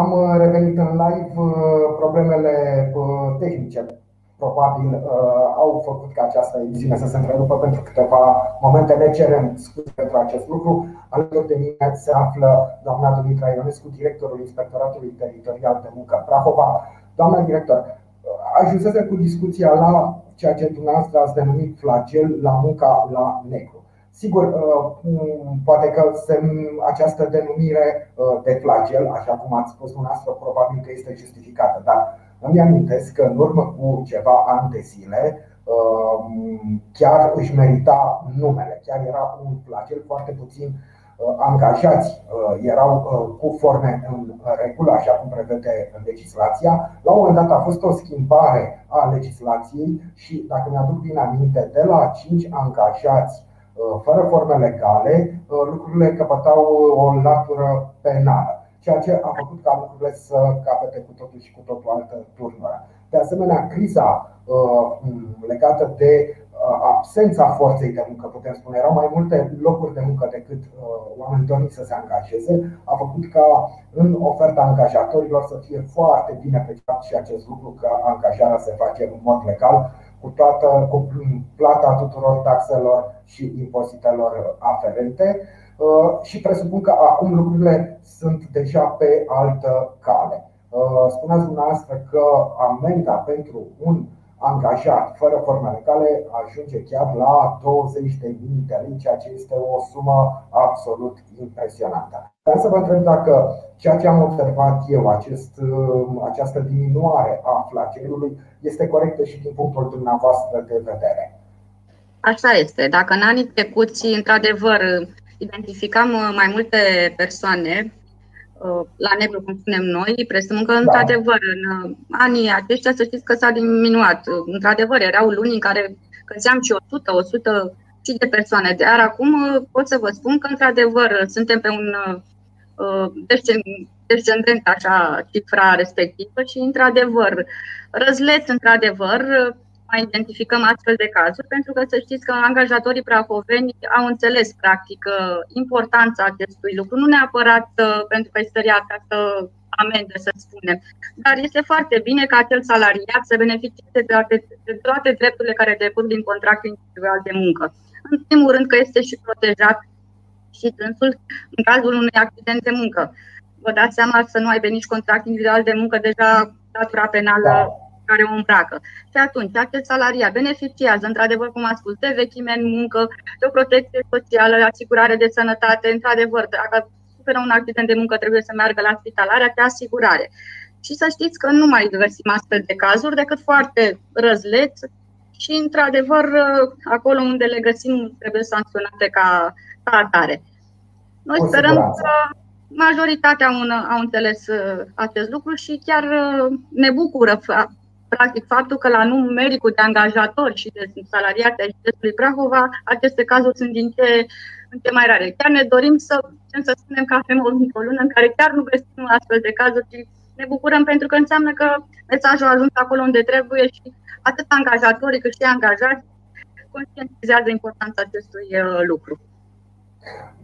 Am uh, revenit în live. Uh, problemele uh, tehnice probabil au făcut ca această emisiune să se întrerupă pentru câteva momente. Ne cerem scuze pentru acest lucru. Alături de mine se află doamna Dumitra Ionescu, directorul Inspectoratului Teritorial de Muncă Prahova. Doamna director, ajunsese cu discuția la ceea ce dumneavoastră ați denumit flagel la munca la negru. Sigur, uh, poate că această denumire uh, de flagel, așa cum ați spus dumneavoastră, probabil că este justificată, dar îmi amintesc că în urmă cu ceva ani de zile uh, chiar își merita numele, chiar era un flagel foarte puțin angajați erau cu forme în regulă, așa cum prevede legislația. La un moment dat a fost o schimbare a legislației și, dacă mi-aduc bine aminte, de la 5 angajați Uh, fără forme legale, uh, lucrurile căpătau o latură penală, ceea ce a făcut ca lucrurile să capete cu totul și cu totul altă turnură. De asemenea, criza uh, legată de absența forței de muncă, putem spune, erau mai multe locuri de muncă decât oamenii dorniți să se angajeze, a făcut ca în oferta angajatorilor să fie foarte bine pe și acest lucru că angajarea se face în mod legal cu, toată, cu plata tuturor taxelor și impozitelor aferente uh, și presupun că acum lucrurile sunt deja pe altă cale. Uh, spuneați dumneavoastră că amenda pentru un angajat fără forme legale ajunge chiar la 20.000 de lei, ceea ce este o sumă absolut impresionantă. Vreau să vă întreb dacă ceea ce am observat eu, acest, această diminuare a flagelului, este corectă și din punctul dumneavoastră de vedere. Așa este. Dacă în anii trecuți, într-adevăr, identificam mai multe persoane Uh, la negru, cum spunem noi, presupun că, da. într-adevăr, în uh, anii aceștia, să știți că s-a diminuat. Uh, într-adevăr, erau luni în care căzeam și 100, 100 și de persoane. Dar acum pot să vă spun că, într-adevăr, suntem pe un descendent, așa, cifra respectivă și, într-adevăr, răzleț, într-adevăr, mai identificăm astfel de cazuri, pentru că să știți că angajatorii prahoveni au înțeles practic importanța acestui lucru, nu neapărat uh, pentru că este această amendă, să spunem, dar este foarte bine ca acel salariat să beneficieze de toate, de toate drepturile care decurg din contractul individual de muncă. În primul rând că este și protejat și dânsul în cazul unui accident de muncă. Vă dați seama să nu aibă nici contract individual de muncă, deja datura penală da care o îmbracă. Și atunci, acest salariat beneficiază, într-adevăr, cum am spus, de vechime în muncă, de o protecție socială, asigurare de sănătate, într-adevăr, dacă suferă un accident de muncă, trebuie să meargă la spitalarea de asigurare. Și să știți că nu mai găsim astfel de cazuri decât foarte răzleț și, într-adevăr, acolo unde le găsim trebuie sancționate ca, ca atare. Noi sperăm că majoritatea au, au înțeles uh, acest lucru și chiar uh, ne bucură practic faptul că la numărul de angajatori și de salariați ai județului Prahova, aceste cazuri sunt din ce în ce mai rare. Chiar ne dorim să, să spunem că avem o, o lună în care chiar nu găsim astfel de cazuri, ci ne bucurăm pentru că înseamnă că mesajul a ajuns acolo unde trebuie și atât angajatorii cât și angajați conștientizează importanța acestui uh, lucru.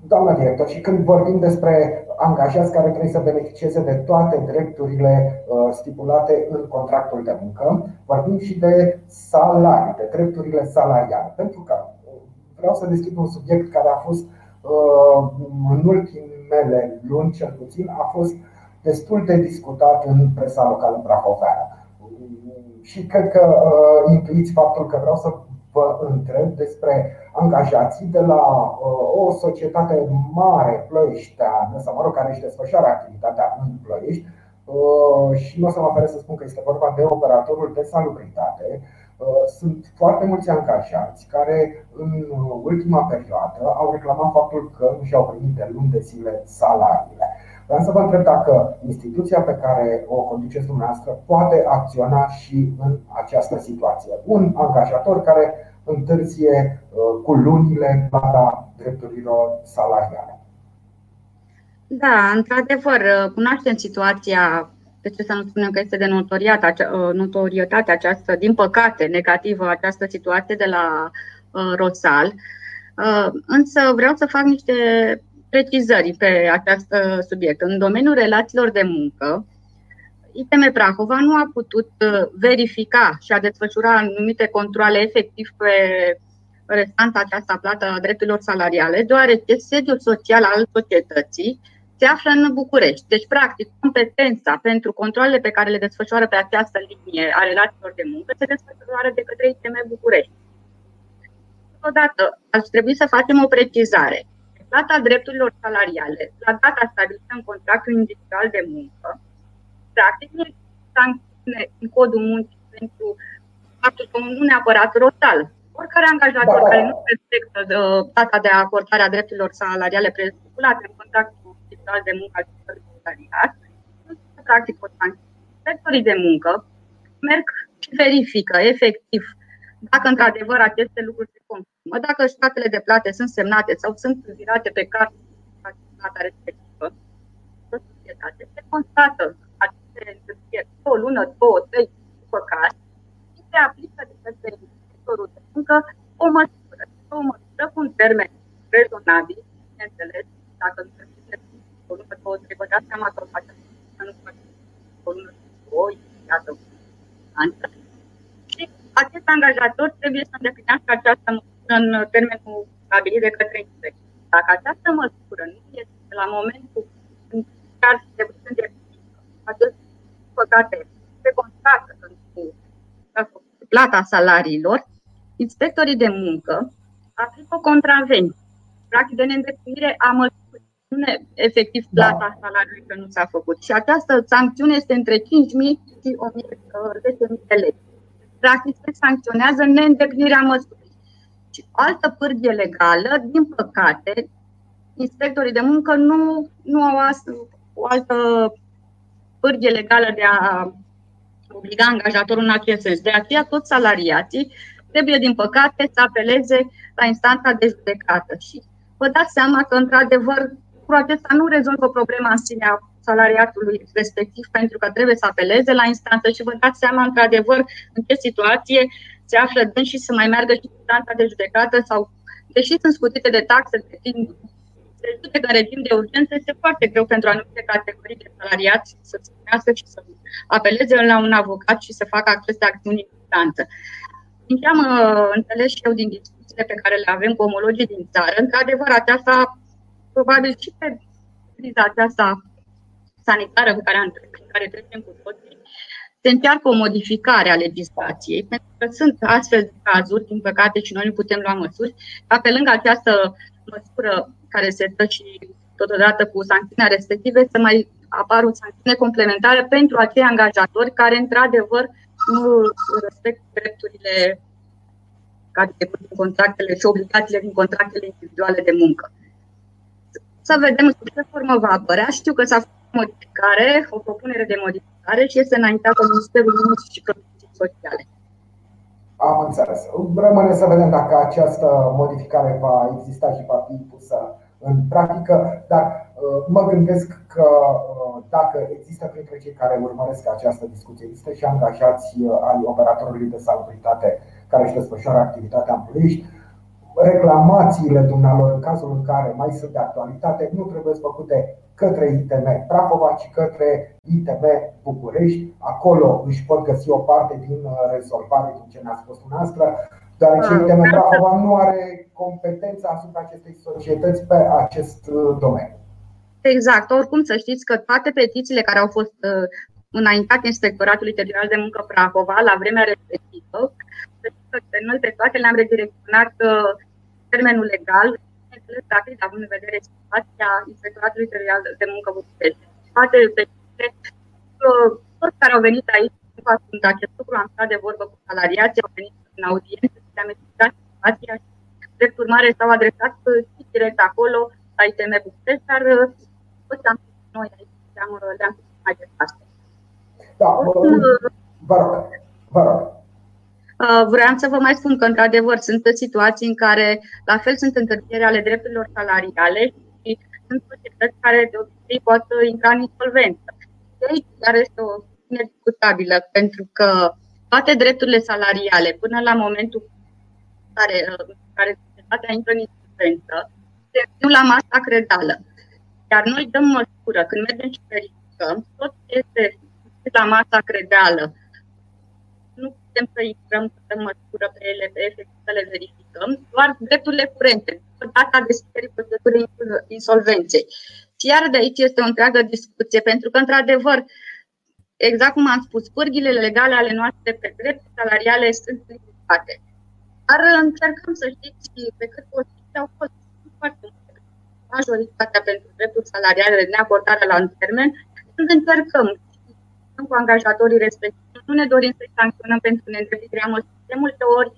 Doamna director, și când vorbim despre angajați care trebuie să beneficieze de toate drepturile uh, stipulate în contractul de muncă, vorbim și de salarii, de drepturile salariale. Pentru că uh, vreau să deschid un subiect care a fost uh, în ultimele luni, cel puțin, a fost destul de discutat în presa locală brahoveană. Și cred că intuiți faptul că vreau să vă întreb despre angajații de la uh, o societate mare plăieșteană, sau mă rog, care își desfășoară activitatea în Ploiești, uh, și nu o să mă oferesc să spun că este vorba de operatorul de salubritate. Uh, sunt foarte mulți angajați care în ultima perioadă au reclamat faptul că nu și-au primit de luni de zile salariile. Vreau să vă întreb dacă instituția pe care o conduceți dumneavoastră poate acționa și în această situație. Un angajator care întârzie uh, cu lunile plata drepturilor salariale. Da, într-adevăr, uh, cunoaștem situația, de ce să nu spunem că este de uh, notorietate această, din păcate, negativă această situație de la Rosal. Însă vreau să fac niște precizări pe acest subiect. În domeniul relațiilor de muncă, ITM Prahova nu a putut uh, verifica și a desfășura anumite controle efectiv pe restanta aceasta plată a drepturilor salariale, deoarece sediul social al societății se află în București. Deci, practic, competența pentru controlele pe care le desfășoară pe această linie a relațiilor de muncă se desfășoară de către ITM București. Odată, ar trebui să facem o precizare. Plata drepturilor salariale, la data stabilită în contractul individual de muncă, practic nu sancțiune în codul muncii pentru faptul că nu neapărat rotal. Oricare angajator da, da. care nu respectă uh, data de acordare a drepturilor salariale presupulate în contractul individual de muncă al salariat, nu se practic o sancțiune. Sectorii de muncă merg și verifică efectiv dacă într-adevăr aceste lucruri se confirmă, dacă statele de plate sunt semnate sau sunt virate pe carte plata respectivă, societate, se constată aceste întârzieri o lună, două, trei, după care se aplică de către sectorul de muncă o măsură, o măsură cu un termen rezonabil, bineînțeles, dacă nu se o lună, două, trei, vă dați seama că o faceți nu o lună, două, iată, ani, acest angajator trebuie să îndeplinească această măsură în termenul stabilit de către inspecție. Dacă această măsură nu este la momentul în care se îndeplinească, acest păcate se constată cu plata salariilor, inspectorii de muncă aplică o contravenție, practic de neîndeplinire a măsurii, nu efectiv da. plata da. salariului că nu s-a făcut. Și această sancțiune este între 5.000 și 10.000 de lei practic se sancționează neîndeplinirea măsurii. Și o altă pârghie legală, din păcate, inspectorii de muncă nu, nu au o altă pârghie legală de a obliga angajatorul în acest sens. De aceea, toți salariații trebuie, din păcate, să apeleze la instanța de judecată. Și vă dați seama că, într-adevăr, cu acesta nu rezolvă problema în sine a salariatului respectiv pentru că trebuie să apeleze la instanță și vă dați seama într-adevăr în ce situație se află dând și să mai meargă și instanța de judecată sau deși sunt scutite de taxe de timp se judecă în regim de urgență, este foarte greu pentru anumite categorii de salariați să se spunească și să apeleze la un avocat și să facă aceste acțiuni în instanță. Din ce am uh, înțeles și eu din discuțiile pe care le avem cu omologii din țară, într-adevăr, aceasta, probabil și pe criza aceasta sanitară cu care, prin care trecem cu toții, se încearcă o modificare a legislației, pentru că sunt astfel de cazuri, din păcate, și noi nu putem lua măsuri, ca pe lângă această măsură care se dă și totodată cu sancțiunea respective, să mai apară o sancțiune complementară pentru acei angajatori care, într-adevăr, nu respectă drepturile care decurg din contractele și obligațiile din contractele individuale de muncă. Să vedem în ce formă va apărea. Știu că s-a modificare, o propunere de modificare și este înaintată Ministerul Muncii și Protecției Sociale. Am înțeles. Rămâne să vedem dacă această modificare va exista și va fi pusă în practică, dar uh, mă gândesc că uh, dacă există printre cei care urmăresc această discuție, există și angajați uh, ai operatorului de salubritate care își desfășoară activitatea în Ploiești, reclamațiile dumnealor în cazul în care mai sunt de actualitate nu trebuie făcute către ITM Prahova, ci către ITM București. Acolo își pot găsi o parte din uh, rezolvare din ce ne-a spus dumneavoastră, deoarece ah, ITM Prahova nu are competența asupra acestei societăți pe acest uh, domeniu. Exact. Oricum să știți că toate petițiile care au fost uh, înaintate Inspectoratului Teritorial de Muncă Prahova la vremea respectivă, noi pe toate le-am redirecționat termenul legal, bineînțeles rapid, având în vedere situația Inspectoratului Teritorial de Muncă București. Toate toți care au venit aici nu sunt acest lucru, am stat de vorbă cu salariații, au venit în audiență, le-am explicat situația și drept urmare s-au adresat și direct acolo la ITM București, dar tot ce am spus noi aici le-am, le-am mai departe. Da, vă rog, vă rog. Uh, vreau să vă mai spun că, într-adevăr, sunt situații în care, la fel, sunt întârzieri ale drepturilor salariale și sunt societăți care, de obicei, pot intra în insolvență. De aici, chiar este o nediscutabilă, pentru că toate drepturile salariale, până la momentul în care, uh, care societatea intră în insolvență, nu la masa credală. Iar noi dăm măsură, când mergem și verificăm, tot este la masa credeală. Nu putem să intrăm, să dăm măsură pe ele, pe efect, să le verificăm, doar drepturile curente, data deschiderii procedurii insolvenței. Și iar de aici este o întreagă discuție, pentru că, într-adevăr, exact cum am spus, pârghile legale ale noastre pe drepturi salariale sunt limitate. Dar încercăm să știți pe cât posibil au fost foarte multe. Majoritatea pentru drepturi salariale de neacordare la un termen, când încercăm cu angajatorii respectivi. Nu ne dorim să-i sancționăm pentru neîndeplinirea măsurii. De multe ori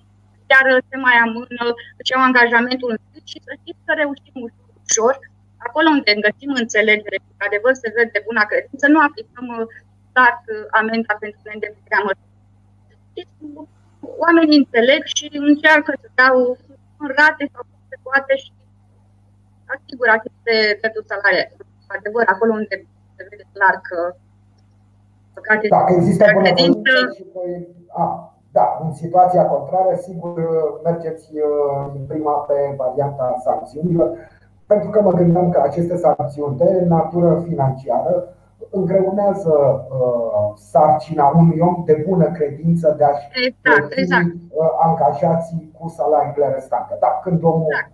chiar se mai amână, își au angajamentul în și să știți că reușim ușor, acolo unde găsim înțelegere, cu adevăr se vede bună credință, nu aplicăm stat uh, uh, amenda pentru neîndeplinirea măsurii. Oamenii înțeleg și încearcă să dau în rate sau se poate și asigură aceste drepturi salariale. Adevăr, acolo unde se vede clar că dacă există bunăvoință și a, da, în situația contrară, sigur, mergeți în uh, prima pe varianta sancțiunilor, pentru că mă gândeam că aceste sancțiuni de natură financiară îngreunează uh, sarcina unui om de bună credință de a-și exact, exact. Uh, angajații cu salariile restante. Da, când omul exact.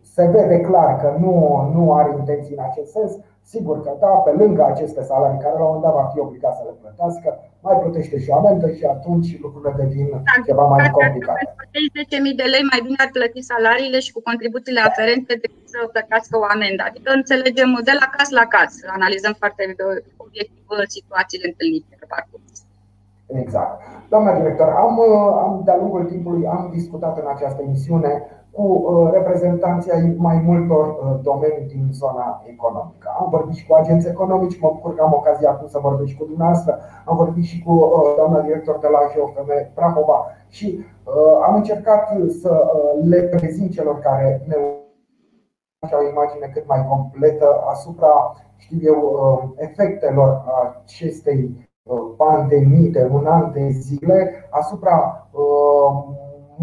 se vede clar că nu, nu are intenții în acest sens, Sigur că da, pe lângă aceste salarii care la un moment dat va fi obligat să le plătească, mai plătește și o amendă și atunci lucrurile devin da, ceva mai complicate. 10.000 de lei mai bine ar plăti salariile și cu contribuțiile aferente decât să plătească o amendă. Adică înțelegem de la caz la caz, analizăm foarte obiectiv situațiile întâlnite pe parcurs. Exact. Doamna director, am, am de-a lungul timpului am discutat în această emisiune cu uh, reprezentanții ai mai multor uh, domenii din zona economică. Am vorbit și cu agenți economici, mă bucur că am ocazia acum să vorbesc și cu dumneavoastră. Am vorbit și cu uh, doamna director de la GOFM Prahova și am încercat să le prezint celor care ne o imagine cât mai completă asupra, știu eu, efectelor acestei pandemii de un an de zile asupra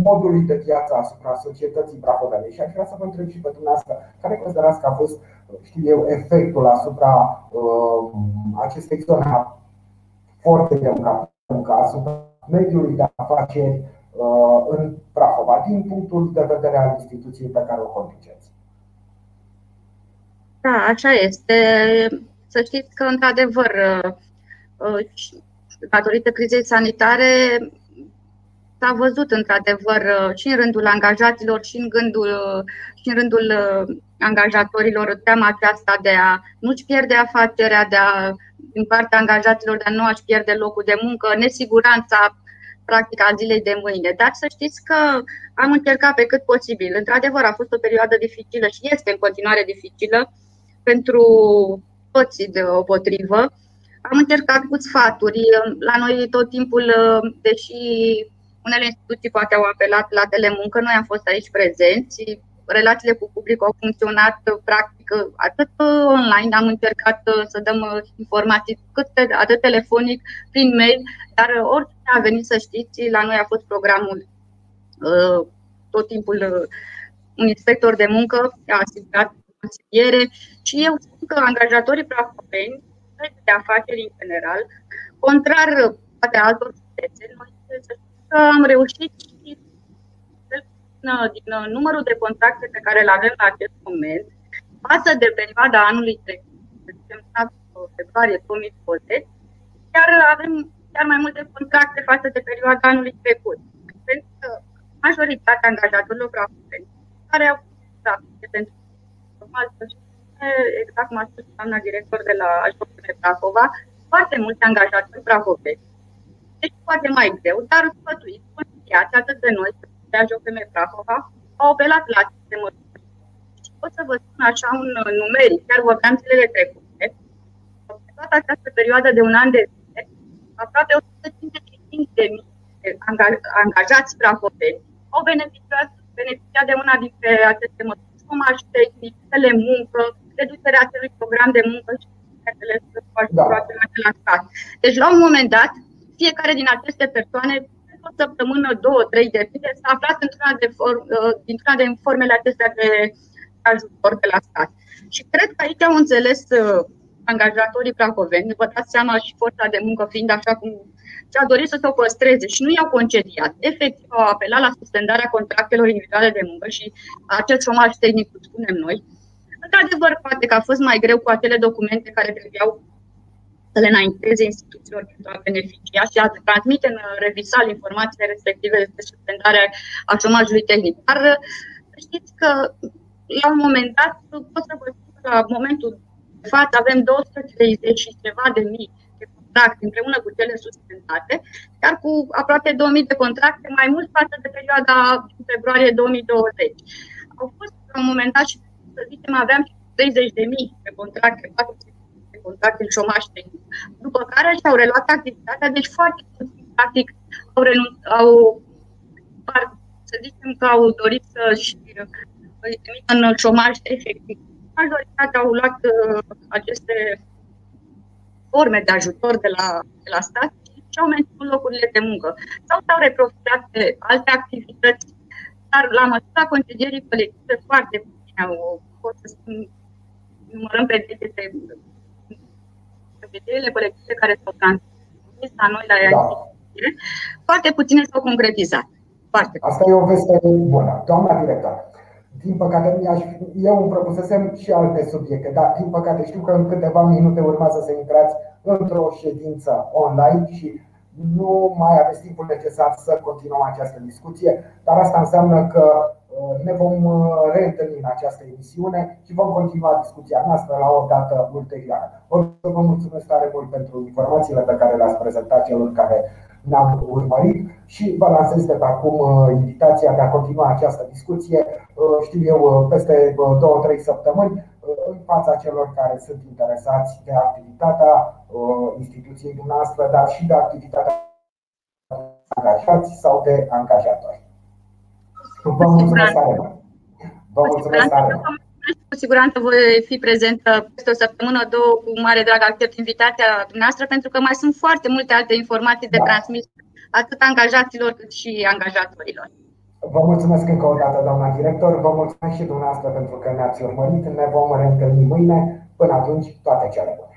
modului de viață asupra societății brahovene. Și aș vrea să vă întreb și pe dumneavoastră, care considerați că a fost, știu eu, efectul asupra uh, acestei zone foarte de muncă, asupra mediului de afaceri uh, în Prahova, din punctul de vedere al instituției pe care o conduceți. Da, așa este. Să știți că, într-adevăr, uh, uh, datorită crizei sanitare, s-a văzut într-adevăr uh, și în rândul angajaților și în, gândul, uh, și în rândul uh, angajatorilor teama aceasta de a nu-și pierde afacerea, de a, din partea angajaților de a nu și pierde locul de muncă, nesiguranța practic a zilei de mâine. Dar să știți că am încercat pe cât posibil. Într-adevăr, a fost o perioadă dificilă și este în continuare dificilă pentru toți deopotrivă. Am încercat cu sfaturi. La noi tot timpul, deși unele instituții poate au apelat la telemuncă, noi am fost aici prezenți, relațiile cu public au funcționat practic atât online, am încercat să dăm informații cât atât telefonic, prin mail, dar oricine a venit să știți, la noi a fost programul tot timpul un inspector de muncă a asigurat consiliere și eu spun că angajatorii prahoveni, de afaceri în general, contrar poate altor județe, noi să că am reușit și din numărul de contacte pe care îl avem la acest moment, față de perioada anului trecut, februarie 2020, chiar avem chiar mai multe contracte față de perioada anului trecut. Pentru că majoritatea angajatorilor prahoveni care au contracte pentru normal exact cum a spus doamna director de la Ajutorul Prahova, foarte mulți angajatori prahoveni deci poate mai greu, dar sfătuit, conștiați atât de noi, de AJOFM Prahova, au apelat la aceste măsuri. Și pot să vă spun așa un numeric, chiar vorbeam zilele trecute, pe toată această perioadă de un an de zile, aproape 155 de mii de angajați prahoveni au beneficiat, beneficiat de una dintre aceste măsuri, șomaj tehnic, telemuncă, reducerea acelui program de muncă și bineînțeles, cu la stat. Deci, la un moment dat, fiecare din aceste persoane, o săptămână, două, trei de zile, s-a aflat într-una, de for, uh, într-una din formele acestea de ajutor de la stat. Și cred că aici au înțeles uh, angajatorii prahoveni, vă dați seama și forța de muncă fiind așa cum și-a dorit să se o păstreze și nu i-au concediat. Efectiv, au apelat la suspendarea contractelor individuale de muncă și acest șomaj tehnic, spunem noi. Într-adevăr, poate că a fost mai greu cu acele documente care trebuiau să le înainteze instituțiilor pentru a beneficia și a transmite în revisal informațiile respective despre suspendarea a șomajului tehnic. Dar știți că la un moment dat pot să vă spun că la momentul de față avem 230 și ceva de mii de contracte împreună cu cele suspendate, iar cu aproape 2000 de contracte mai mult față de perioada din februarie 2020. Au fost la un moment dat și să zicem aveam 30 de mii de contracte, 40 de contracte în șomaș tehnic, după care și-au reluat activitatea, deci foarte puțin, practic, au renunțat, au, să zicem că au dorit să-și în șomaj efectiv. Majoritatea au luat uh, aceste forme de ajutor de la, de la stat și au menținut locurile de muncă. Sau s-au reprofitat de alte activități, dar la măsura concedierii colective foarte puține au pot să spun, numărăm pe degete concedierile colective care s-au transmis la noi la da. foarte puține s-au concretizat. Foarte Asta e o veste bună. Doamna director, din păcate, eu îmi propusesem și alte subiecte, dar din păcate știu că în câteva minute urmează să intrați într-o ședință online și nu mai aveți timpul necesar să continuăm această discuție, dar asta înseamnă că uh, ne vom uh, reîntâlni în această emisiune și vom continua discuția noastră la o dată ulterioară. O să vă mulțumesc tare mult pentru informațiile pe care le-ați prezentat celor care ne-am urmărit și vă lansez de pe acum uh, invitația de a continua această discuție, uh, știu eu, uh, peste 2-3 săptămâni, în fața celor care sunt interesați de activitatea instituției dumneavoastră, dar și de activitatea angajați sau de angajatori. Vă mulțumesc tare mult! Vă mulțumesc tare mult! Cu siguranță voi fi prezentă peste o săptămână, două, cu mare drag accept invitația dumneavoastră, pentru că mai sunt foarte multe alte informații de da. transmis atât angajaților cât și angajatorilor. Vă mulțumesc încă o dată, doamna director, vă mulțumesc și dumneavoastră pentru că ne-ați urmărit. Ne vom reîntâlni mâine. Până atunci, toate cele bune!